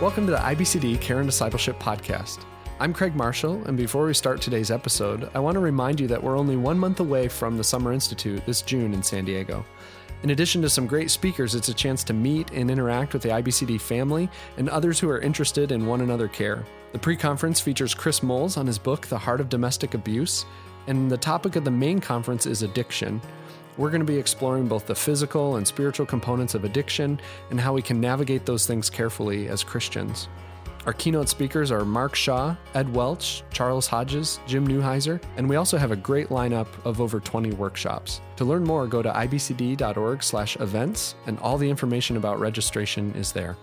Welcome to the IBCD Care and Discipleship Podcast. I'm Craig Marshall, and before we start today's episode, I want to remind you that we're only one month away from the Summer Institute this June in San Diego. In addition to some great speakers, it's a chance to meet and interact with the IBCD family and others who are interested in one another care. The pre conference features Chris Moles on his book, The Heart of Domestic Abuse, and the topic of the main conference is addiction. We're going to be exploring both the physical and spiritual components of addiction and how we can navigate those things carefully as Christians. Our keynote speakers are Mark Shaw, Ed Welch, Charles Hodges, Jim Newheiser, and we also have a great lineup of over 20 workshops. To learn more, go to ibcd.org/events and all the information about registration is there.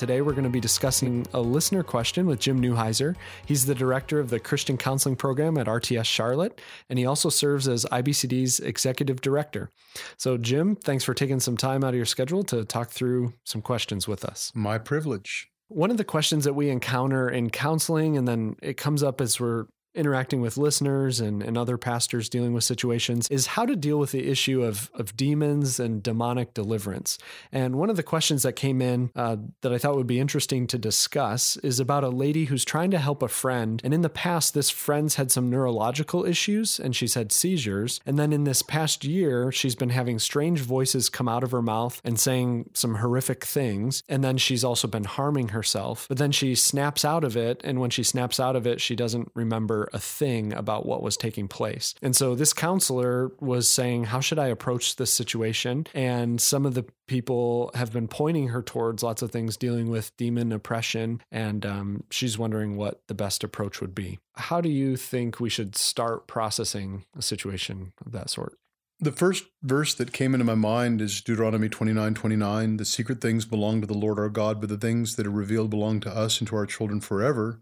Today, we're going to be discussing a listener question with Jim Newheiser. He's the director of the Christian Counseling Program at RTS Charlotte, and he also serves as IBCD's executive director. So, Jim, thanks for taking some time out of your schedule to talk through some questions with us. My privilege. One of the questions that we encounter in counseling, and then it comes up as we're interacting with listeners and, and other pastors dealing with situations is how to deal with the issue of, of demons and demonic deliverance. And one of the questions that came in uh, that I thought would be interesting to discuss is about a lady who's trying to help a friend. And in the past, this friend's had some neurological issues and she's had seizures. And then in this past year, she's been having strange voices come out of her mouth and saying some horrific things. And then she's also been harming herself. But then she snaps out of it. And when she snaps out of it, she doesn't remember a thing about what was taking place. And so this counselor was saying, How should I approach this situation? And some of the people have been pointing her towards lots of things dealing with demon oppression. And um, she's wondering what the best approach would be. How do you think we should start processing a situation of that sort? The first verse that came into my mind is Deuteronomy 29 29. The secret things belong to the Lord our God, but the things that are revealed belong to us and to our children forever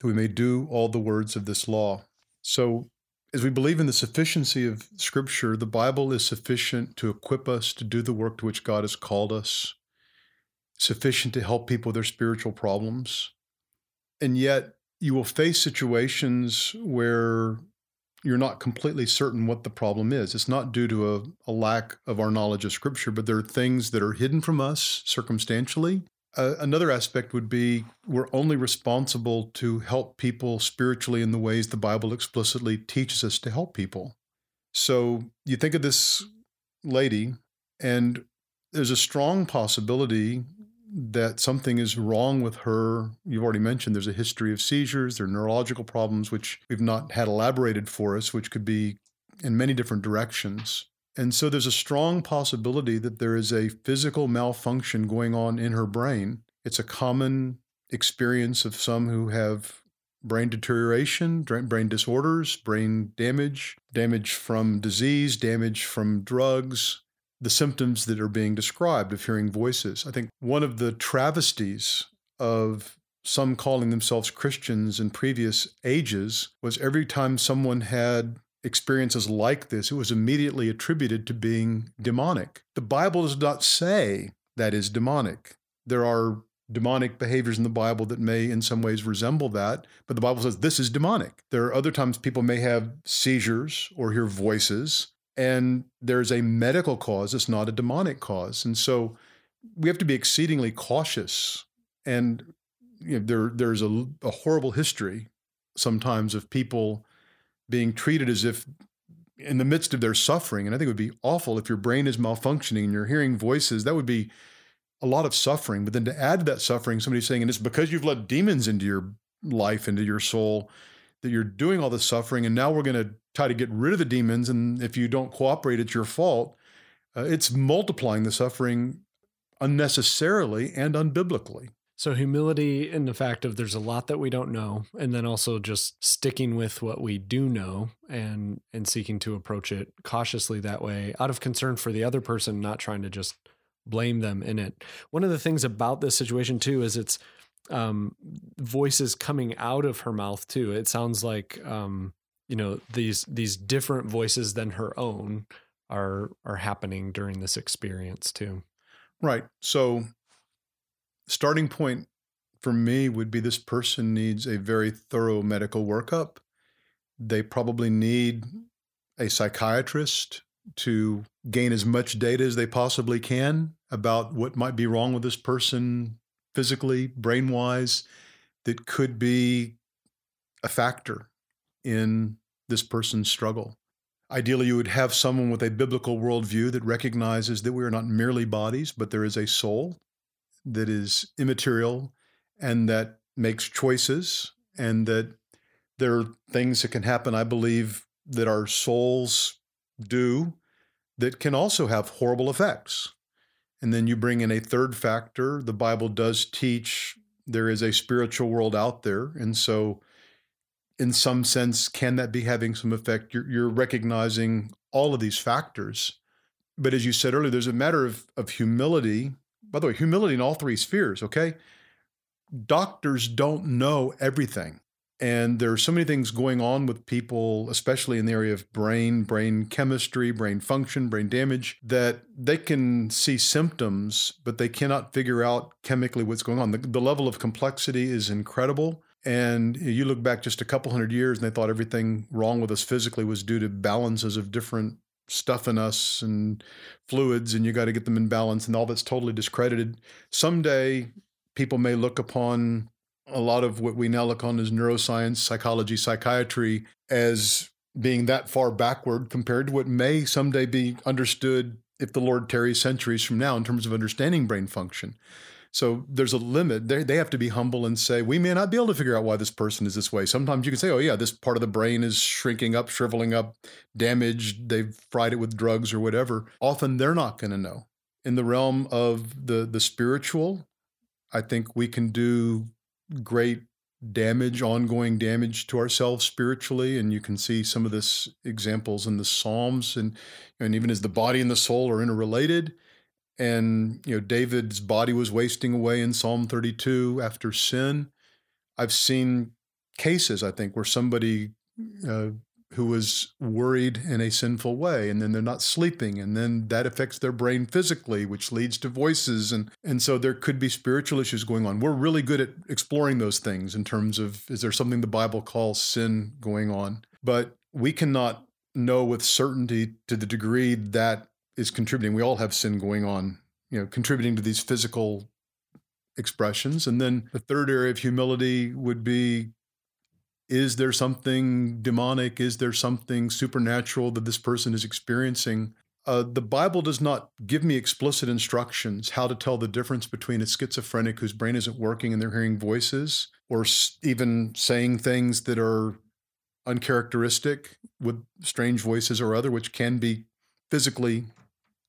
that we may do all the words of this law. So, as we believe in the sufficiency of Scripture, the Bible is sufficient to equip us to do the work to which God has called us, sufficient to help people with their spiritual problems. And yet, you will face situations where you're not completely certain what the problem is. It's not due to a, a, lack of our knowledge of Scripture, but there are things that are hidden from us circumstantially another aspect would be we're only responsible to help people spiritually in the ways the Bible explicitly teaches us to help people. So you think of this lady, and there's a strong possibility that something is wrong with her. You've already mentioned there's a history of seizures, there are neurological problems, which we've not had elaborated for us, which could be in many different directions. And so there's a strong possibility that there is a physical malfunction going on in her brain. It's a common experience of some who have brain deterioration, brain disorders, brain damage, damage from disease, damage from drugs, the symptoms that are being described of hearing voices. I think one of the travesties of some calling themselves Christians in previous ages was every time someone had experiences like this, it was immediately attributed to being demonic. The Bible does not say that is demonic. There are demonic behaviors in the Bible that may, in some ways, resemble that, but the Bible says this is demonic. There are other times people may have seizures or hear voices, and there's a medical cause, it's not a demonic cause. And so we have to be exceedingly cautious. And you know, there, there's a, a horrible history sometimes of people being treated as if in the midst of their suffering. And I think it would be awful if your brain is malfunctioning and you're hearing voices. That would be a lot of suffering. But then to add to that suffering, somebody's saying, and it's because you've let demons into your life, into your soul, that you're doing all this suffering. And now we're going to try to get rid of the demons. And if you don't cooperate, it's your fault. Uh, it's multiplying the suffering unnecessarily and unbiblically. So humility in the fact of there's a lot that we don't know, and then also just sticking with what we do know and and seeking to approach it cautiously that way, out of concern for the other person, not trying to just blame them in it. One of the things about this situation too is it's um, voices coming out of her mouth too. It sounds like um, you know these these different voices than her own are are happening during this experience too. Right. So starting point for me would be this person needs a very thorough medical workup. They probably need a psychiatrist to gain as much data as they possibly can about what might be wrong with this person physically, brain wise, that could be a factor in this person's struggle. Ideally, you would have someone with a biblical worldview that recognizes that we are not merely bodies, but there is a soul that is immaterial and that makes choices, and that there are things that can happen, I believe, that our souls do that can also have horrible effects. And then you bring in a third factor. The Bible does teach there is a spiritual world out there. And so, in some sense, can that be having some effect? You're, you're recognizing all of these factors. But as you said earlier, there's a matter of, of humility. By the way, humility in all three spheres, okay? Doctors don't know everything. And there are so many things going on with people, especially in the area of brain, brain chemistry, brain function, brain damage, that they can see symptoms, but they cannot figure out chemically what's going on. The, the level of complexity is incredible. And you look back just a couple hundred years and they thought everything wrong with us physically was due to balances of different stuff in us and fluids, and you got to get them in balance, and all that's totally discredited. Someday, people may look upon a lot of what we now look on as neuroscience, psychology, psychiatry as being that far backward compared to what may someday be understood if the Lord tarries centuries from now in terms of understanding brain function. So there's a limit. They, they have to be humble and say, we may not be able to figure out why this person is this way. Sometimes you can say, oh, yeah, this part of the brain is shrinking up, shriveling up, damaged. They've fried it with drugs or whatever. Often they're not going to know. In the realm of the, the spiritual, I think we can do great damage, ongoing damage to ourselves spiritually. And you can see some of this examples in the Psalms and, and even as the body and the soul are interrelated. And, you know, David's body was wasting away in Psalm 32 after sin. I've seen cases, I think, where somebody uh, who was worried in a sinful way and then they're not sleeping and then that affects their brain physically which leads to voices and and so there could be spiritual issues going on we're really good at exploring those things in terms of is there something the bible calls sin going on but we cannot know with certainty to the degree that is contributing we all have sin going on you know contributing to these physical expressions and then the third area of humility would be is there something demonic? Is there something supernatural that this person is experiencing? Uh, the Bible does not give me explicit instructions how to tell the difference between a schizophrenic whose brain isn't working and they're hearing voices, or even saying things that are uncharacteristic with strange voices or other, which can be physically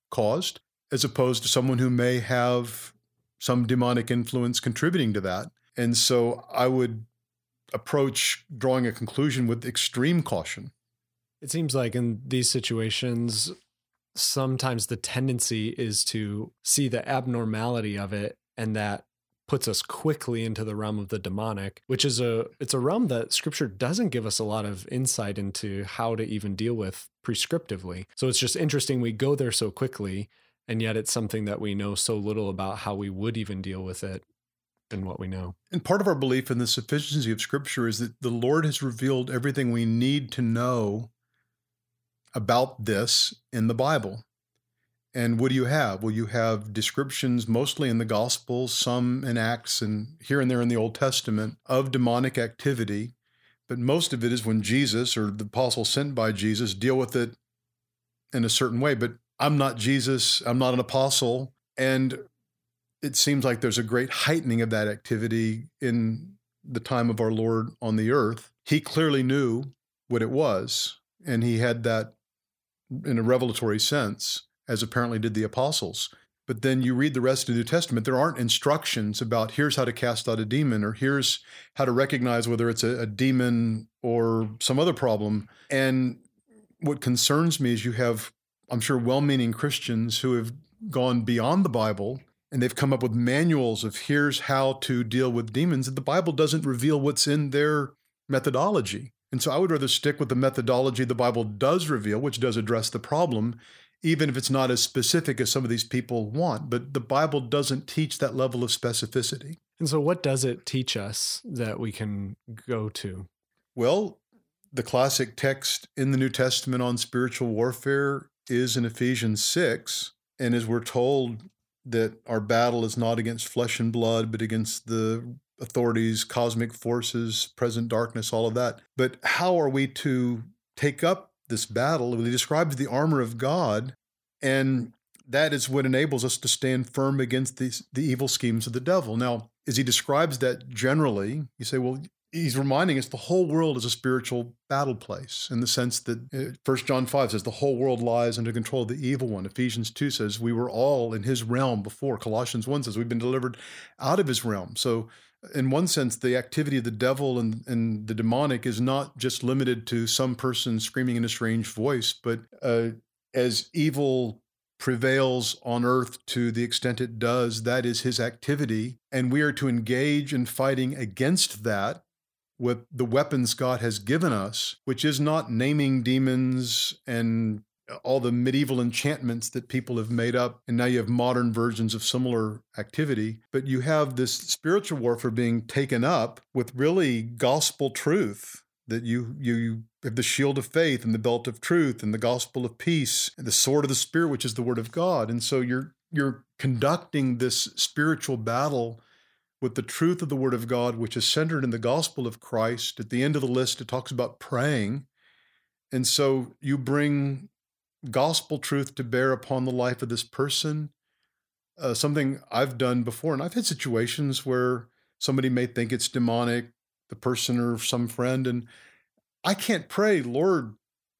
caused, as opposed to someone who may have some demonic influence contributing to that. And so I would approach drawing a conclusion with extreme caution. It seems like in these situations, sometimes the tendency is to see the abnormality of it and that puts us quickly into the realm of the demonic which is a it's a realm that scripture doesn't give us a lot of insight into how to even deal with prescriptively so it's just interesting we go there so quickly and yet it's something that we know so little about how we would even deal with it and what we know. And part of our belief in the sufficiency of Scripture is that the Lord has revealed everything we need to know about this in the Bible. And what do you have? Well, you have descriptions mostly in the Gospels, some in Acts, and here and there in the Old Testament of demonic activity. But most of it is when Jesus or the apostles sent by Jesus deal with it in a certain way. But I'm not Jesus, I'm not an apostle. And it seems like there's a great heightening of that activity in the time of our Lord on the earth. He clearly knew what it was, and he had that in a revelatory sense, as apparently did the apostles. But then you read the rest of the New Testament, there aren't instructions about here's how to cast out a demon or here's how to recognize whether it's a, a demon or some other problem. And what concerns me is you have, I'm sure, well meaning Christians who have gone beyond the Bible and they've come up with manuals of here's how to deal with demons. And the Bible doesn't reveal what's in their methodology. And so I would rather stick with the methodology the Bible does reveal, which does address the problem, even if it's not as specific as some of these people want. But the Bible doesn't teach that level of specificity. And so, what does it teach us that we can go to? Well, the classic text in the New Testament on spiritual warfare is in Ephesians 6. And as we're told, that our battle is not against flesh and blood, but against the authorities, cosmic forces, present darkness, all of that. But how are we to take up this battle? He describes the armor of God, and that is what enables us to stand firm against the, the evil schemes of the devil. Now, as he describes that generally, you say, well, he's reminding us the whole world is a spiritual battle place in the sense that uh, First John 5 says the whole world lies under control of the evil one. Ephesians 2 says we were all in his realm before. Colossians 1 says we've been delivered out of his realm. So in one sense, the activity of the devil and, and the demonic is not just limited to some person screaming in a strange voice, but uh, as evil prevails on earth to the extent it does, that is his activity. And we are to engage in fighting against that with the weapons God has given us, which is not naming demons and all the medieval enchantments that people have made up. And now you have modern versions of similar activity. But you have this spiritual warfare being taken up with really gospel truth that you you have the shield of faith and the belt of truth and the gospel of peace and the sword of the spirit which is the word of God and so you're you're conducting this spiritual battle with the truth of the Word of God, which is centered in the gospel of Christ. At the end of the list, it talks about praying. And so you bring gospel truth to bear upon the life of this person. Uh, something I've done before, and I've had situations where somebody may think it's demonic, the person or some friend, and I can't pray, Lord,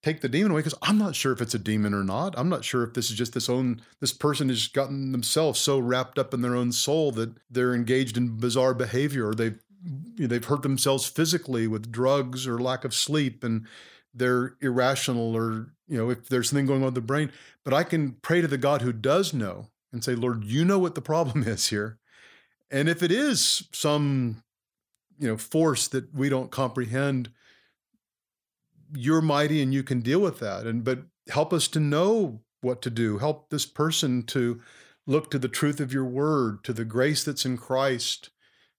take the demon away because I'm not sure if it's a demon or not. I'm not sure if this is just this own this person has gotten themselves so wrapped up in their own soul that they're engaged in bizarre behavior or they've they've hurt themselves physically with drugs or lack of sleep and they're irrational or you know if there's something going on with the brain but i can pray to the god who does know and say lord you know what the problem is here. And if it is some you know force that we don't comprehend you're mighty and you can deal with that. And but help us to know what to do. Help this person to look to the truth of your word to the grace that's in christ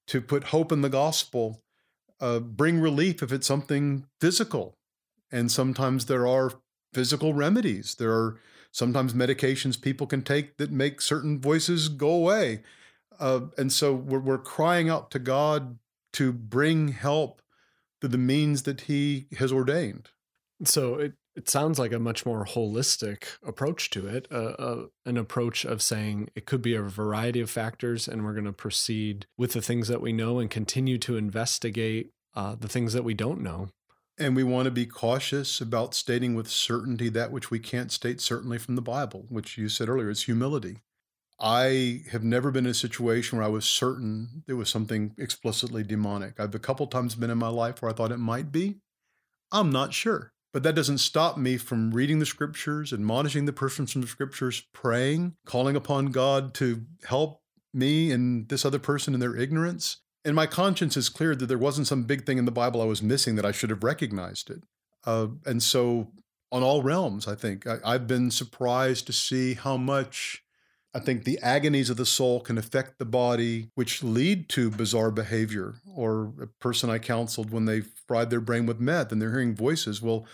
to put hope in the gospel uh, bring relief if it's something physical. And sometimes there are physical remedies there are sometimes medications people can take that make certain voices go away uh, and so we're, we're crying out to god to bring help through the means that he has ordained. So it, it sounds like a much more holistic approach to it, uh, uh, an approach of saying it could be a variety of factors, and we're going to proceed with the things that we know and continue to investigate uh, the things that we don't know. And we want to be cautious about stating with certainty that which we can't state certainly from the Bible, which you said earlier is humility. I have never been in a situation where I was certain there was something explicitly demonic. I've a couple times been in my life where I thought it might be. I'm not sure. But that doesn't stop me from reading the scriptures, admonishing the persons from the scriptures, praying, calling upon God to help me and this other person in their ignorance. And my conscience is clear that there wasn't some big thing in the Bible I was missing that I should have recognized it. Uh, and so, on all realms, I think I, I've been surprised to see how much I think the agonies of the soul can affect the body, which lead to bizarre behavior. Or a person I counseled when they fried their brain with meth and they're hearing voices. Well,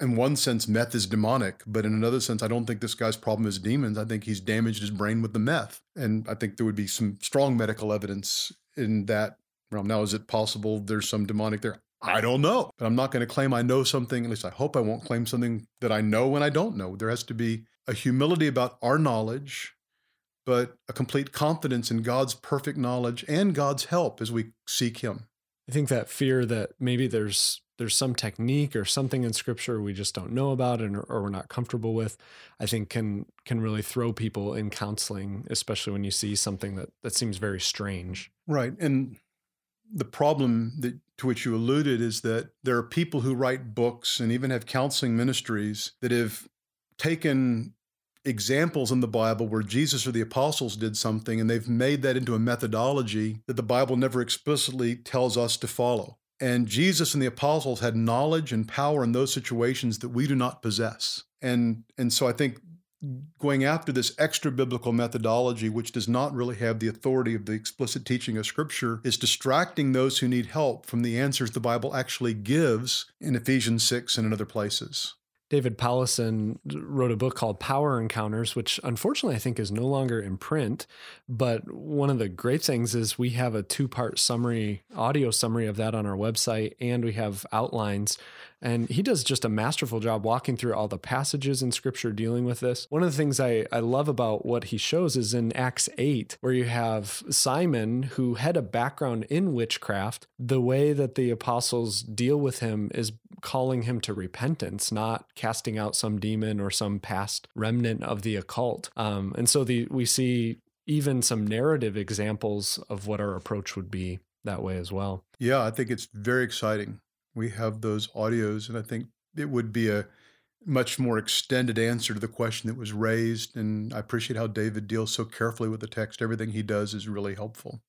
in one sense, meth is demonic, but in another sense, I don't think this guy's problem is demons. I think he's damaged his brain with the meth. And I think there would be some strong medical evidence in that realm. Now, is it possible there's some demonic there? I don't know. But I'm not going to claim I know something. At least I hope I won't claim something that I know when I don't know. There has to be a humility about our knowledge, but a complete confidence in God's perfect knowledge and God's help as we seek Him. I think that fear that maybe there's there's some technique or something in Scripture we just don't know about and or we're not comfortable with, I think can can really throw people in counseling, especially when you see something that that seems very strange. Right, and the problem that to which you alluded is that there are people who write books and even have counseling ministries that have taken examples in the Bible where Jesus or the apostles did something and they've made that into a methodology that the Bible never explicitly tells us to follow. And Jesus and the apostles had knowledge and power in those situations that we do not possess. And and so I think going after this extra biblical methodology, which does not really have the authority of the explicit teaching of Scripture, is distracting those who need help from the answers the Bible actually gives in Ephesians 6 and in other places. David Powlison wrote a book called Power Encounters, which unfortunately I think is no longer in print. But one of the great things is we have a two part summary, audio summary of that on our website, and we have outlines and he does just a masterful job walking through all the passages in scripture dealing with this. One of the things I, I love about what he shows is in Acts 8, where you have Simon, who had a background in witchcraft, the way that the apostles deal with him is calling him to repentance, not casting out some demon or some past remnant of the occult. Um, and so the we see even some narrative examples of what our approach would be that way as well. Yeah, I think it's very exciting we have those audios, and I think it would be a much more extended answer to the question that was raised. And I appreciate how David deals so carefully with the text. Everything he does is really helpful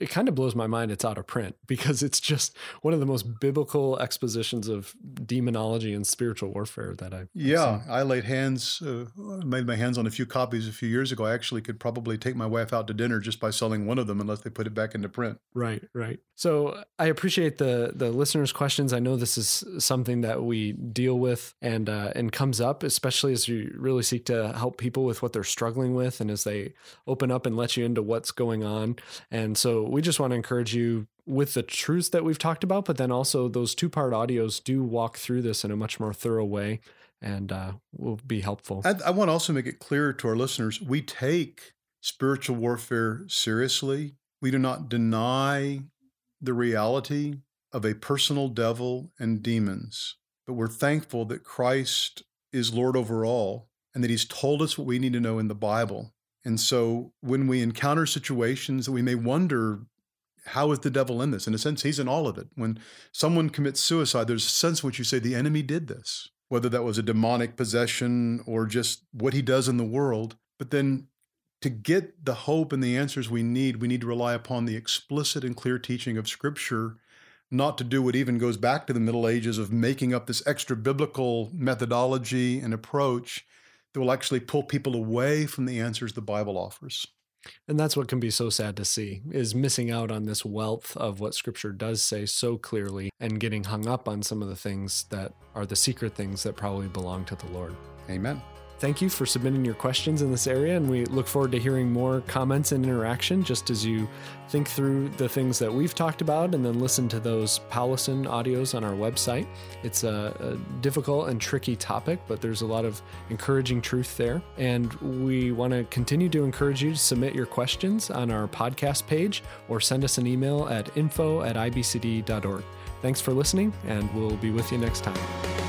it kind of blows my mind it's out of print because it's just one of the most biblical expositions of demonology and spiritual warfare that I've yeah seen. I laid hands uh, made my hands on a few copies a few years ago. I actually could probably take my wife out to dinner just by selling one of them unless they put it back into print. Right right. So I appreciate the the listeners questions. I know this is something that we deal with and uh, and comes up especially as you really seek to help people with what they're struggling with and as they open up and let you into what's going on. And so so we just want to encourage you with the truths that we've talked about, but then also those two part audios do walk through this in a much more thorough way and uh, will be helpful. I, I want to also make it clear to our listeners we take spiritual warfare seriously. We do not deny the reality of a personal devil and demons, but we're thankful that Christ is Lord over all and that He's told us what we need to know in the Bible and so when we encounter situations that we may wonder, how is the devil in this? In a sense, he's in all of it. When someone commits suicide, there's a sense in which you say the enemy did this, whether that was a demonic possession or just what he does in the world. But then to get the hope and the answers we need, we need to rely upon the explicit and clear teaching of Scripture, not to do what even goes back to the Middle Ages of making up this extra biblical methodology and approach that will actually pull people away from the answers the Bible offers. And that's what can be so sad to see is missing out on this wealth of what scripture does say so clearly and getting hung up on some of the things that are the secret things that probably belong to the Lord. Amen. Thank you for submitting your questions in this area, and we look forward to hearing more comments and interaction just as you think through the things that we've talked about and then listen to those Powlison audios on our website. It's a, a difficult and tricky topic, but there's a lot of encouraging truth there. And we want to continue to encourage you to submit your questions on our podcast page or send us an email at info at ibcd.org. Thanks for listening, and we'll be with you next time.